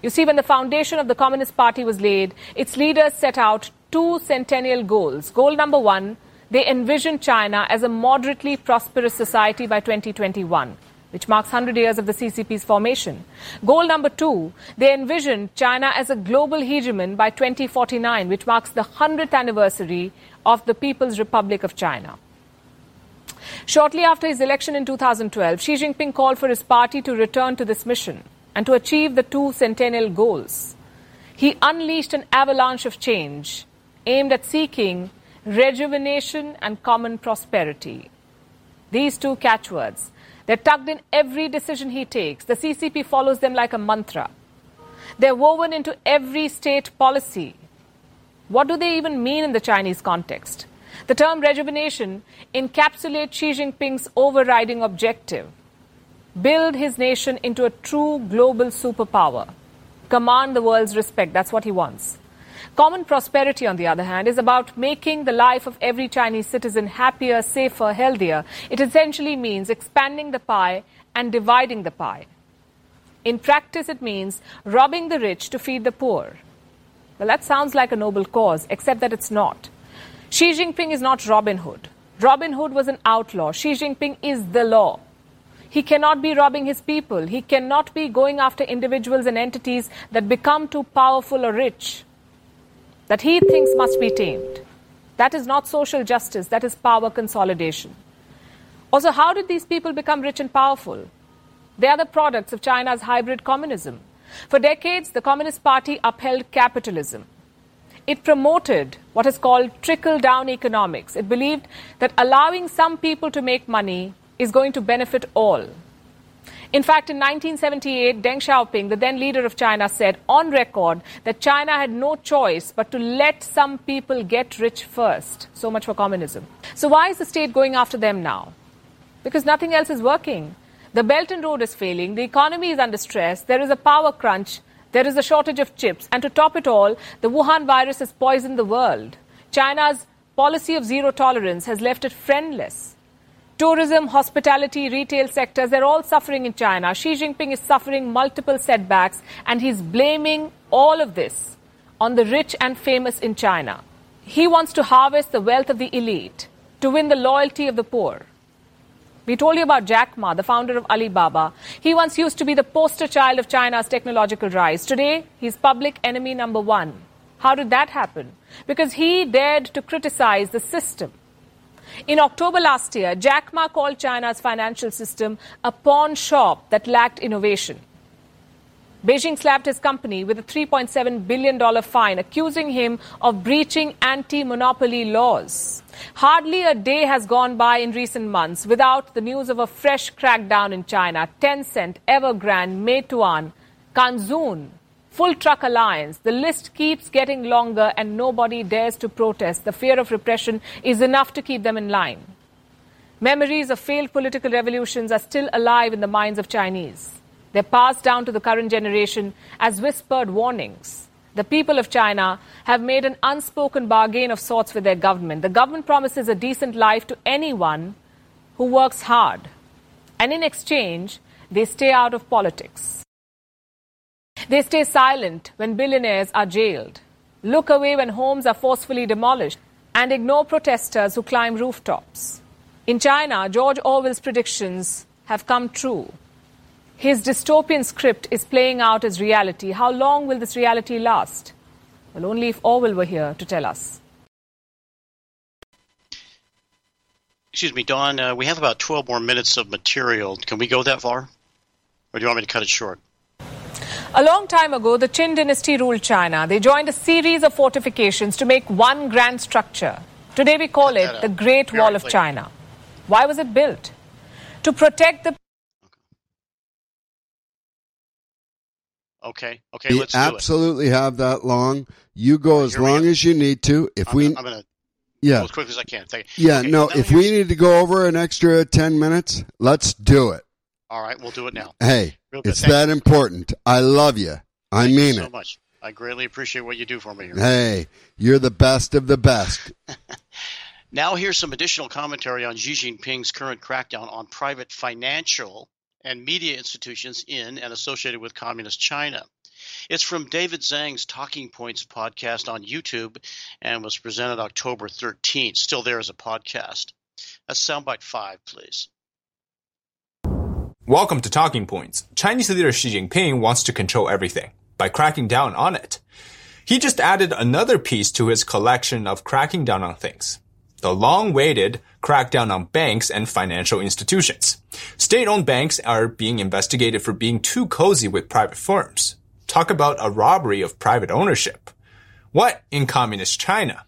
You see, when the foundation of the Communist Party was laid, its leaders set out two centennial goals. Goal number one, they envisioned China as a moderately prosperous society by 2021 which marks 100 years of the CCP's formation. Goal number two, they envisioned China as a global hegemon by 2049, which marks the 100th anniversary of the People's Republic of China. Shortly after his election in 2012, Xi Jinping called for his party to return to this mission and to achieve the two centennial goals. He unleashed an avalanche of change aimed at seeking rejuvenation and common prosperity. These two catchwords, they're tugged in every decision he takes. The CCP follows them like a mantra. They're woven into every state policy. What do they even mean in the Chinese context? The term rejuvenation encapsulates Xi Jinping's overriding objective build his nation into a true global superpower. command the world's respect. That's what he wants. Common prosperity, on the other hand, is about making the life of every Chinese citizen happier, safer, healthier. It essentially means expanding the pie and dividing the pie. In practice, it means robbing the rich to feed the poor. Well, that sounds like a noble cause, except that it's not. Xi Jinping is not Robin Hood. Robin Hood was an outlaw. Xi Jinping is the law. He cannot be robbing his people. He cannot be going after individuals and entities that become too powerful or rich, that he thinks must be tamed. That is not social justice, that is power consolidation. Also, how did these people become rich and powerful? They are the products of China's hybrid communism. For decades, the Communist Party upheld capitalism. It promoted what is called trickle down economics. It believed that allowing some people to make money is going to benefit all. In fact, in 1978, Deng Xiaoping, the then leader of China, said on record that China had no choice but to let some people get rich first. So much for communism. So, why is the state going after them now? Because nothing else is working. The Belt and Road is failing, the economy is under stress, there is a power crunch, there is a shortage of chips, and to top it all, the Wuhan virus has poisoned the world. China's policy of zero tolerance has left it friendless. Tourism, hospitality, retail sectors, they're all suffering in China. Xi Jinping is suffering multiple setbacks, and he's blaming all of this on the rich and famous in China. He wants to harvest the wealth of the elite to win the loyalty of the poor. We told you about Jack Ma, the founder of Alibaba. He once used to be the poster child of China's technological rise. Today, he's public enemy number one. How did that happen? Because he dared to criticize the system. In October last year, Jack Ma called China's financial system a pawn shop that lacked innovation. Beijing slapped his company with a $3.7 billion fine, accusing him of breaching anti monopoly laws. Hardly a day has gone by in recent months without the news of a fresh crackdown in China. Tencent, Evergrande, Meituan, Kanzhun, Full Truck Alliance. The list keeps getting longer and nobody dares to protest. The fear of repression is enough to keep them in line. Memories of failed political revolutions are still alive in the minds of Chinese. They're passed down to the current generation as whispered warnings. The people of China have made an unspoken bargain of sorts with their government. The government promises a decent life to anyone who works hard. And in exchange, they stay out of politics. They stay silent when billionaires are jailed, look away when homes are forcefully demolished, and ignore protesters who climb rooftops. In China, George Orwell's predictions have come true. His dystopian script is playing out as reality. How long will this reality last? Well, only if Orwell were here to tell us. Excuse me, Don. uh, we have about 12 more minutes of material. Can we go that far? Or do you want me to cut it short? A long time ago, the Qin dynasty ruled China. They joined a series of fortifications to make one grand structure. Today we call it the Great Wall of China. Why was it built? To protect the Okay. Okay. We let's do absolutely have that long. You go as long as you need to. If I'm we, gonna, I'm gonna yeah, go as quick as I can. Thank you. yeah, Okay, no. If we need to go over an extra ten minutes, let's do it. all right, we'll do it now. Hey, Real good. it's Thank that important. I love you. I Thank mean you so it. much. I greatly appreciate what you do for me here. Hey, you're the best of the best. [laughs] Now, here's some additional commentary on Xi Jinping's current crackdown on private financial and media institutions in and associated with Communist China. It's from David Zhang's Talking Points podcast on YouTube and was presented October 13th. Still there as a podcast. That's soundbite five, please. Welcome to Talking Points. Chinese leader Xi Jinping wants to control everything by cracking down on it. He just added another piece to his collection of cracking down on things. The long-awaited crackdown on banks and financial institutions. State-owned banks are being investigated for being too cozy with private firms. Talk about a robbery of private ownership. What in communist China?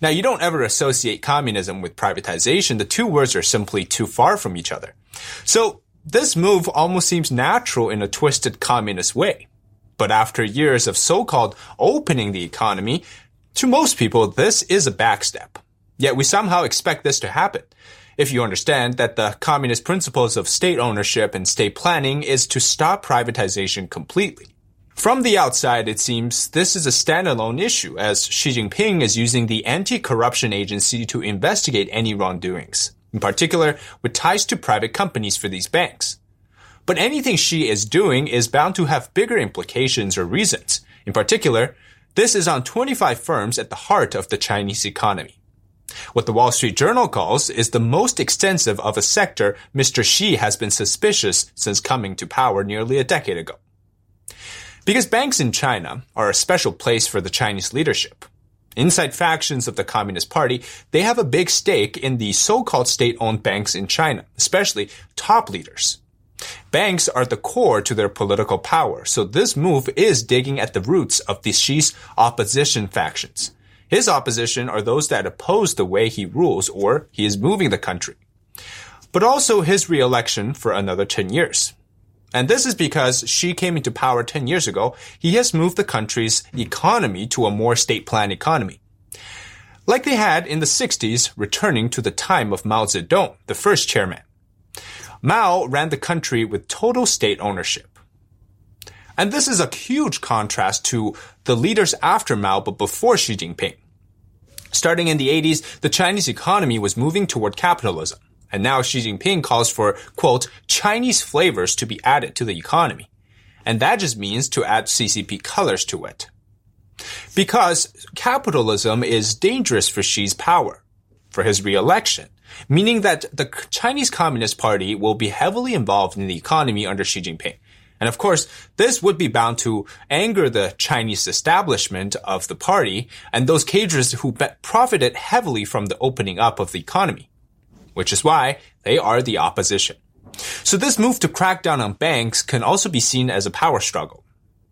Now, you don't ever associate communism with privatization. The two words are simply too far from each other. So, this move almost seems natural in a twisted communist way. But after years of so-called opening the economy, to most people, this is a backstep. Yet we somehow expect this to happen. If you understand that the communist principles of state ownership and state planning is to stop privatization completely. From the outside, it seems this is a standalone issue as Xi Jinping is using the anti-corruption agency to investigate any wrongdoings, in particular with ties to private companies for these banks. But anything Xi is doing is bound to have bigger implications or reasons. In particular, this is on 25 firms at the heart of the Chinese economy. What the Wall Street Journal calls is the most extensive of a sector Mr. Xi has been suspicious since coming to power nearly a decade ago. Because banks in China are a special place for the Chinese leadership. Inside factions of the Communist Party, they have a big stake in the so-called state-owned banks in China, especially top leaders. Banks are the core to their political power, so this move is digging at the roots of the Xi's opposition factions. His opposition are those that oppose the way he rules or he is moving the country. But also his re-election for another 10 years. And this is because Xi came into power 10 years ago, he has moved the country's economy to a more state-planned economy. Like they had in the 60s, returning to the time of Mao Zedong, the first chairman. Mao ran the country with total state ownership. And this is a huge contrast to the leaders after Mao but before Xi Jinping. Starting in the 80s, the Chinese economy was moving toward capitalism. And now Xi Jinping calls for, quote, Chinese flavors to be added to the economy. And that just means to add CCP colors to it. Because capitalism is dangerous for Xi's power, for his re-election, meaning that the Chinese Communist Party will be heavily involved in the economy under Xi Jinping. And of course, this would be bound to anger the Chinese establishment of the party and those cadres who profited heavily from the opening up of the economy which is why they are the opposition. So this move to crack down on banks can also be seen as a power struggle.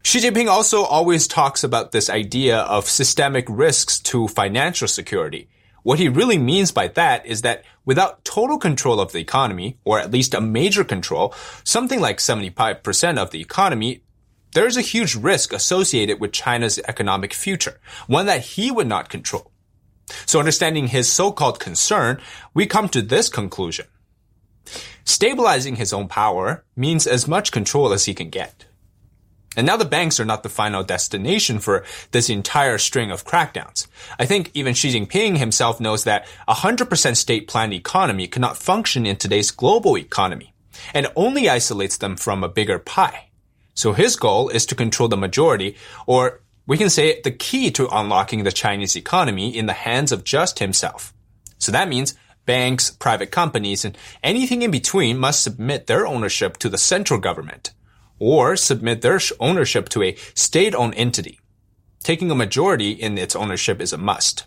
Xi Jinping also always talks about this idea of systemic risks to financial security. What he really means by that is that without total control of the economy, or at least a major control, something like 75% of the economy, there's a huge risk associated with China's economic future, one that he would not control. So understanding his so-called concern, we come to this conclusion. Stabilizing his own power means as much control as he can get. And now the banks are not the final destination for this entire string of crackdowns. I think even Xi Jinping himself knows that a 100% state-planned economy cannot function in today's global economy and only isolates them from a bigger pie. So his goal is to control the majority or we can say the key to unlocking the Chinese economy in the hands of just himself. So that means banks, private companies, and anything in between must submit their ownership to the central government or submit their ownership to a state-owned entity. Taking a majority in its ownership is a must.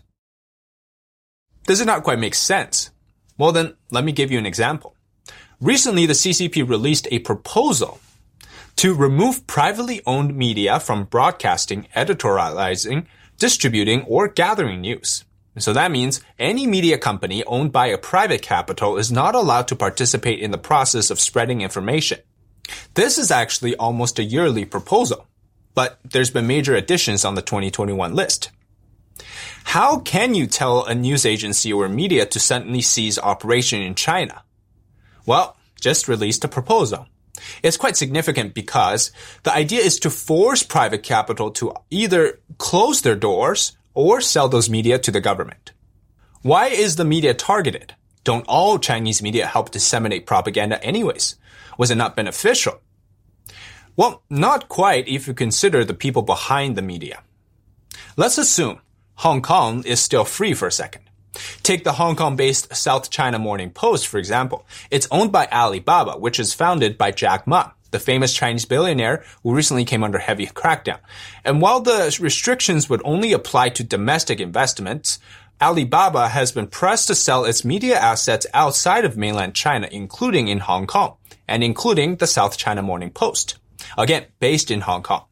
Does it not quite make sense? Well then, let me give you an example. Recently, the CCP released a proposal to remove privately owned media from broadcasting, editorializing, distributing, or gathering news. So that means any media company owned by a private capital is not allowed to participate in the process of spreading information. This is actually almost a yearly proposal, but there's been major additions on the 2021 list. How can you tell a news agency or media to suddenly cease operation in China? Well, just released a proposal. It's quite significant because the idea is to force private capital to either close their doors or sell those media to the government. Why is the media targeted? Don't all Chinese media help disseminate propaganda anyways? Was it not beneficial? Well, not quite if you consider the people behind the media. Let's assume Hong Kong is still free for a second. Take the Hong Kong-based South China Morning Post, for example. It's owned by Alibaba, which is founded by Jack Ma, the famous Chinese billionaire who recently came under heavy crackdown. And while the restrictions would only apply to domestic investments, Alibaba has been pressed to sell its media assets outside of mainland China, including in Hong Kong, and including the South China Morning Post. Again, based in Hong Kong.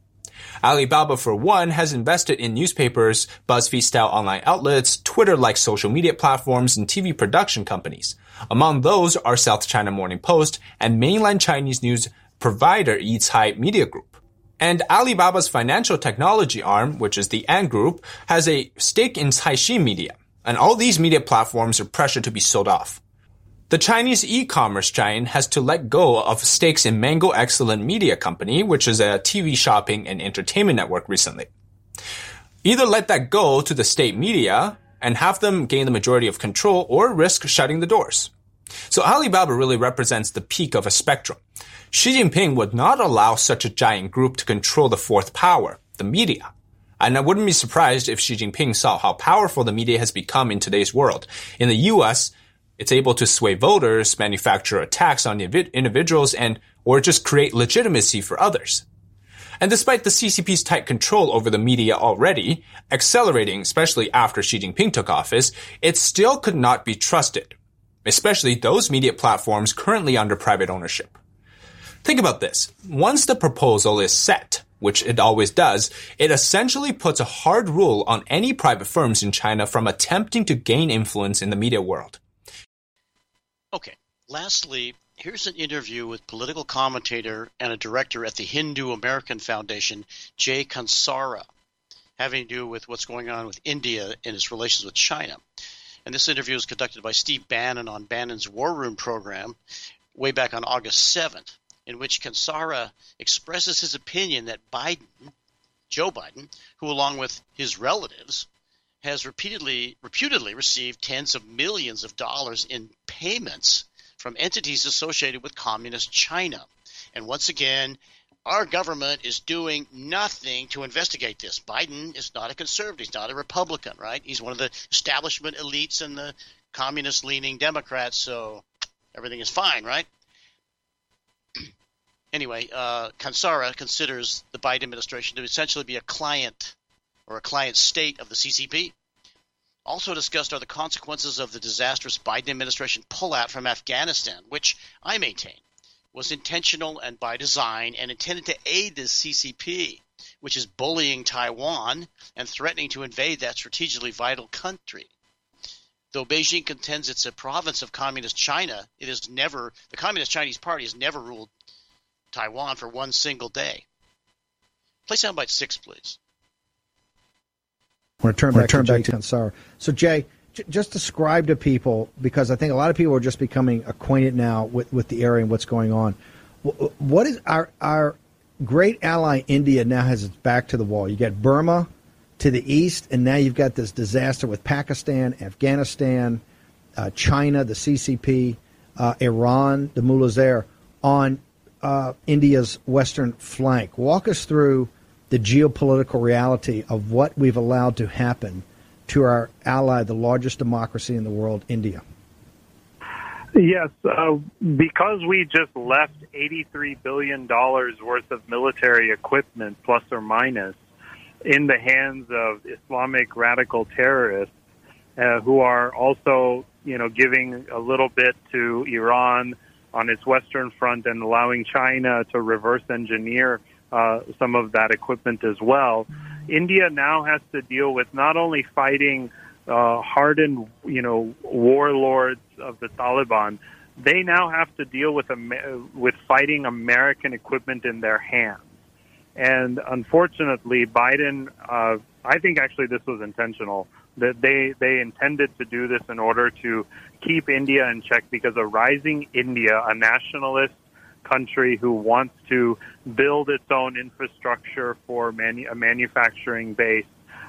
Alibaba, for one, has invested in newspapers, BuzzFeed-style online outlets, Twitter-like social media platforms, and TV production companies. Among those are South China Morning Post and mainland Chinese news provider Yicai Media Group. And Alibaba's financial technology arm, which is the Ant Group, has a stake in Caixin Media. And all these media platforms are pressured to be sold off. The Chinese e-commerce giant has to let go of stakes in Mango Excellent Media Company, which is a TV shopping and entertainment network recently. Either let that go to the state media and have them gain the majority of control or risk shutting the doors. So Alibaba really represents the peak of a spectrum. Xi Jinping would not allow such a giant group to control the fourth power, the media. And I wouldn't be surprised if Xi Jinping saw how powerful the media has become in today's world. In the US, it's able to sway voters, manufacture attacks on individuals, and or just create legitimacy for others. And despite the CCP's tight control over the media already, accelerating especially after Xi Jinping took office, it still could not be trusted, especially those media platforms currently under private ownership. Think about this. Once the proposal is set, which it always does, it essentially puts a hard rule on any private firms in China from attempting to gain influence in the media world. Okay. Lastly, here's an interview with political commentator and a director at the Hindu American Foundation, Jay Kansara, having to do with what's going on with India and its relations with China. And this interview was conducted by Steve Bannon on Bannon's War Room program way back on August 7th, in which Kansara expresses his opinion that Biden, Joe Biden, who along with his relatives has repeatedly reputedly received tens of millions of dollars in payments from entities associated with communist China. And once again, our government is doing nothing to investigate this. Biden is not a conservative, he's not a Republican, right? He's one of the establishment elites and the communist leaning Democrats, so everything is fine, right? [clears throat] anyway, uh, Kansara considers the Biden administration to essentially be a client or a client state of the CCP. Also discussed are the consequences of the disastrous Biden administration pullout from Afghanistan, which I maintain was intentional and by design and intended to aid the CCP, which is bullying Taiwan and threatening to invade that strategically vital country. Though Beijing contends it's a province of communist China, it is never the Communist Chinese Party has never ruled Taiwan for one single day. Play soundbite six, please. Want to turn back, turn to, back to Kansara. So, Jay, j- just describe to people, because I think a lot of people are just becoming acquainted now with, with the area and what's going on. What is our, our great ally India now has its back to the wall? You got Burma to the east, and now you've got this disaster with Pakistan, Afghanistan, uh, China, the CCP, uh, Iran, the mullahs there, on uh, India's western flank. Walk us through the geopolitical reality of what we've allowed to happen to our ally, the largest democracy in the world, India? Yes, uh, because we just left $83 billion worth of military equipment, plus or minus, in the hands of Islamic radical terrorists uh, who are also, you know, giving a little bit to Iran on its western front and allowing China to reverse engineer uh, some of that equipment as well. India now has to deal with not only fighting uh, hardened, you know, warlords of the Taliban, they now have to deal with with fighting American equipment in their hands. And unfortunately, Biden, uh, I think actually this was intentional. That they they intended to do this in order to keep India in check because a rising India, a nationalist country who wants to build its own infrastructure for manu- a manufacturing base,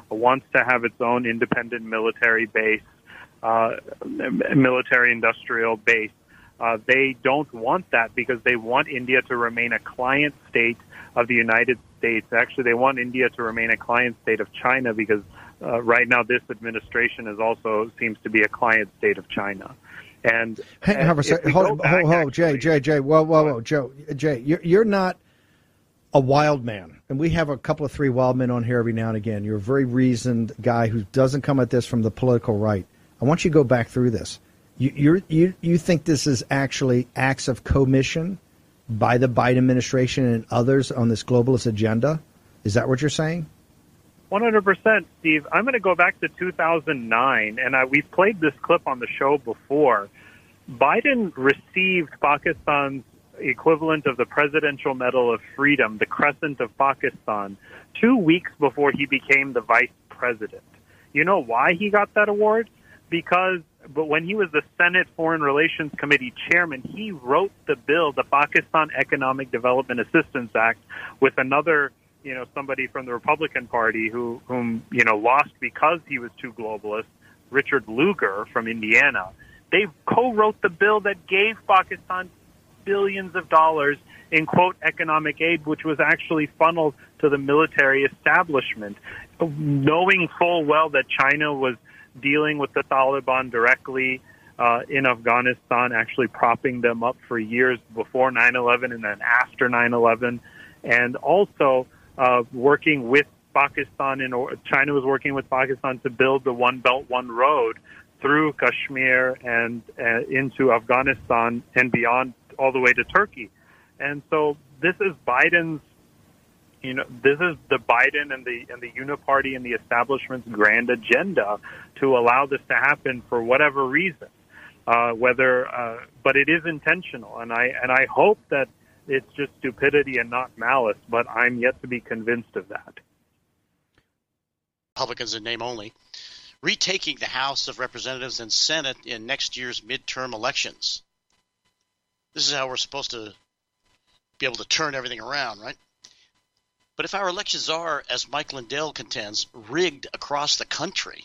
wants to have its own independent military base, uh, military industrial base. Uh, they don't want that because they want India to remain a client state of the United States. Actually, they want India to remain a client state of China because uh, right now this administration is also seems to be a client state of China. And, Hang on a second. Hold, hold, hold, Jay, Jay, Jay. Whoa, whoa, whoa, Joe, Jay. You're, you're not a wild man, and we have a couple of three wild men on here every now and again. You're a very reasoned guy who doesn't come at this from the political right. I want you to go back through this. You, you you, you think this is actually acts of commission by the Biden administration and others on this globalist agenda? Is that what you're saying? 100%, Steve. I'm going to go back to 2009, and I, we've played this clip on the show before. Biden received Pakistan's equivalent of the Presidential Medal of Freedom, the Crescent of Pakistan, two weeks before he became the vice president. You know why he got that award? Because but when he was the Senate Foreign Relations Committee chairman, he wrote the bill, the Pakistan Economic Development Assistance Act, with another, you know, somebody from the Republican Party who, whom, you know, lost because he was too globalist, Richard Lugar from Indiana. They co-wrote the bill that gave Pakistan billions of dollars in quote economic aid, which was actually funneled to the military establishment, knowing full well that China was dealing with the Taliban directly uh, in Afghanistan, actually propping them up for years before 9/11 and then after 9/11, and also uh, working with Pakistan and China was working with Pakistan to build the One Belt One Road through Kashmir and uh, into Afghanistan and beyond, all the way to Turkey. And so this is Biden's you know, this is the Biden and the and the Uniparty and the establishment's grand agenda to allow this to happen for whatever reason. Uh, whether, uh, but it is intentional, and I and I hope that it's just stupidity and not malice. But I'm yet to be convinced of that. Republicans in name only, retaking the House of Representatives and Senate in next year's midterm elections. This is how we're supposed to be able to turn everything around, right? But if our elections are, as Mike Lindell contends, rigged across the country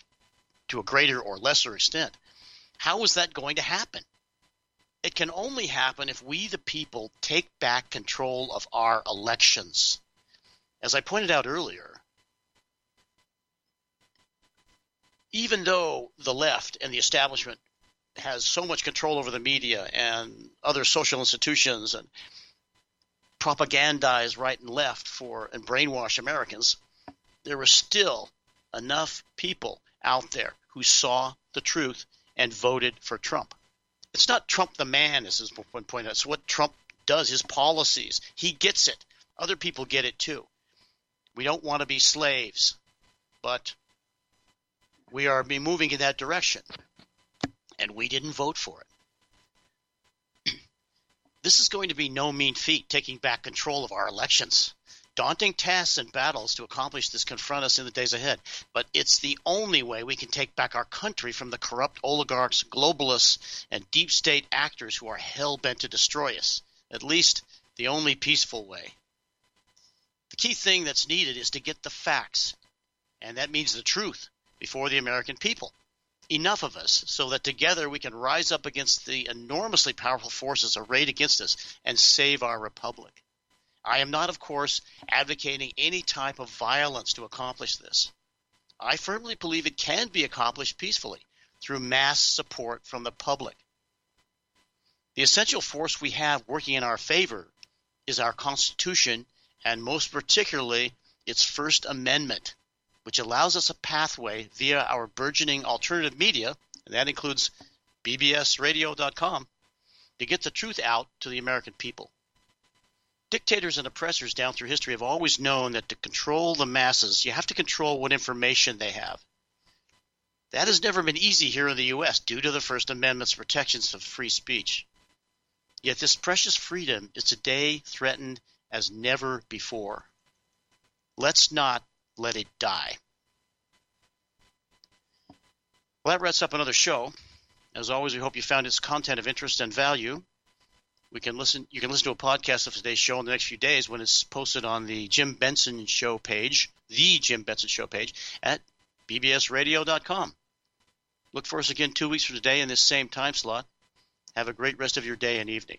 to a greater or lesser extent, how is that going to happen? It can only happen if we, the people, take back control of our elections. As I pointed out earlier, even though the left and the establishment has so much control over the media and other social institutions and propagandize right and left for and brainwash Americans, there were still enough people out there who saw the truth and voted for Trump. It's not Trump the man, as has been pointed out. It's what Trump does, his policies. He gets it. Other people get it too. We don't want to be slaves, but we are moving in that direction. And we didn't vote for it. [clears throat] This is going to be no mean feat, taking back control of our elections. Daunting tasks and battles to accomplish this confront us in the days ahead, but it's the only way we can take back our country from the corrupt oligarchs, globalists, and deep state actors who are hell bent to destroy us. At least, the only peaceful way. The key thing that's needed is to get the facts, and that means the truth, before the American people enough of us so that together we can rise up against the enormously powerful forces arrayed against us and save our republic. I am not, of course, advocating any type of violence to accomplish this. I firmly believe it can be accomplished peacefully through mass support from the public. The essential force we have working in our favor is our Constitution and most particularly its First Amendment which allows us a pathway via our burgeoning alternative media, and that includes bbsradio.com, to get the truth out to the American people. Dictators and oppressors down through history have always known that to control the masses, you have to control what information they have. That has never been easy here in the U.S. due to the First Amendment's protections of free speech. Yet this precious freedom is today threatened as never before. Let's not let it die. Well, that wraps up another show. As always, we hope you found its content of interest and value. We can listen. You can listen to a podcast of today's show in the next few days when it's posted on the Jim Benson Show page, the Jim Benson Show page at bbsradio.com. Look for us again two weeks from today in this same time slot. Have a great rest of your day and evening.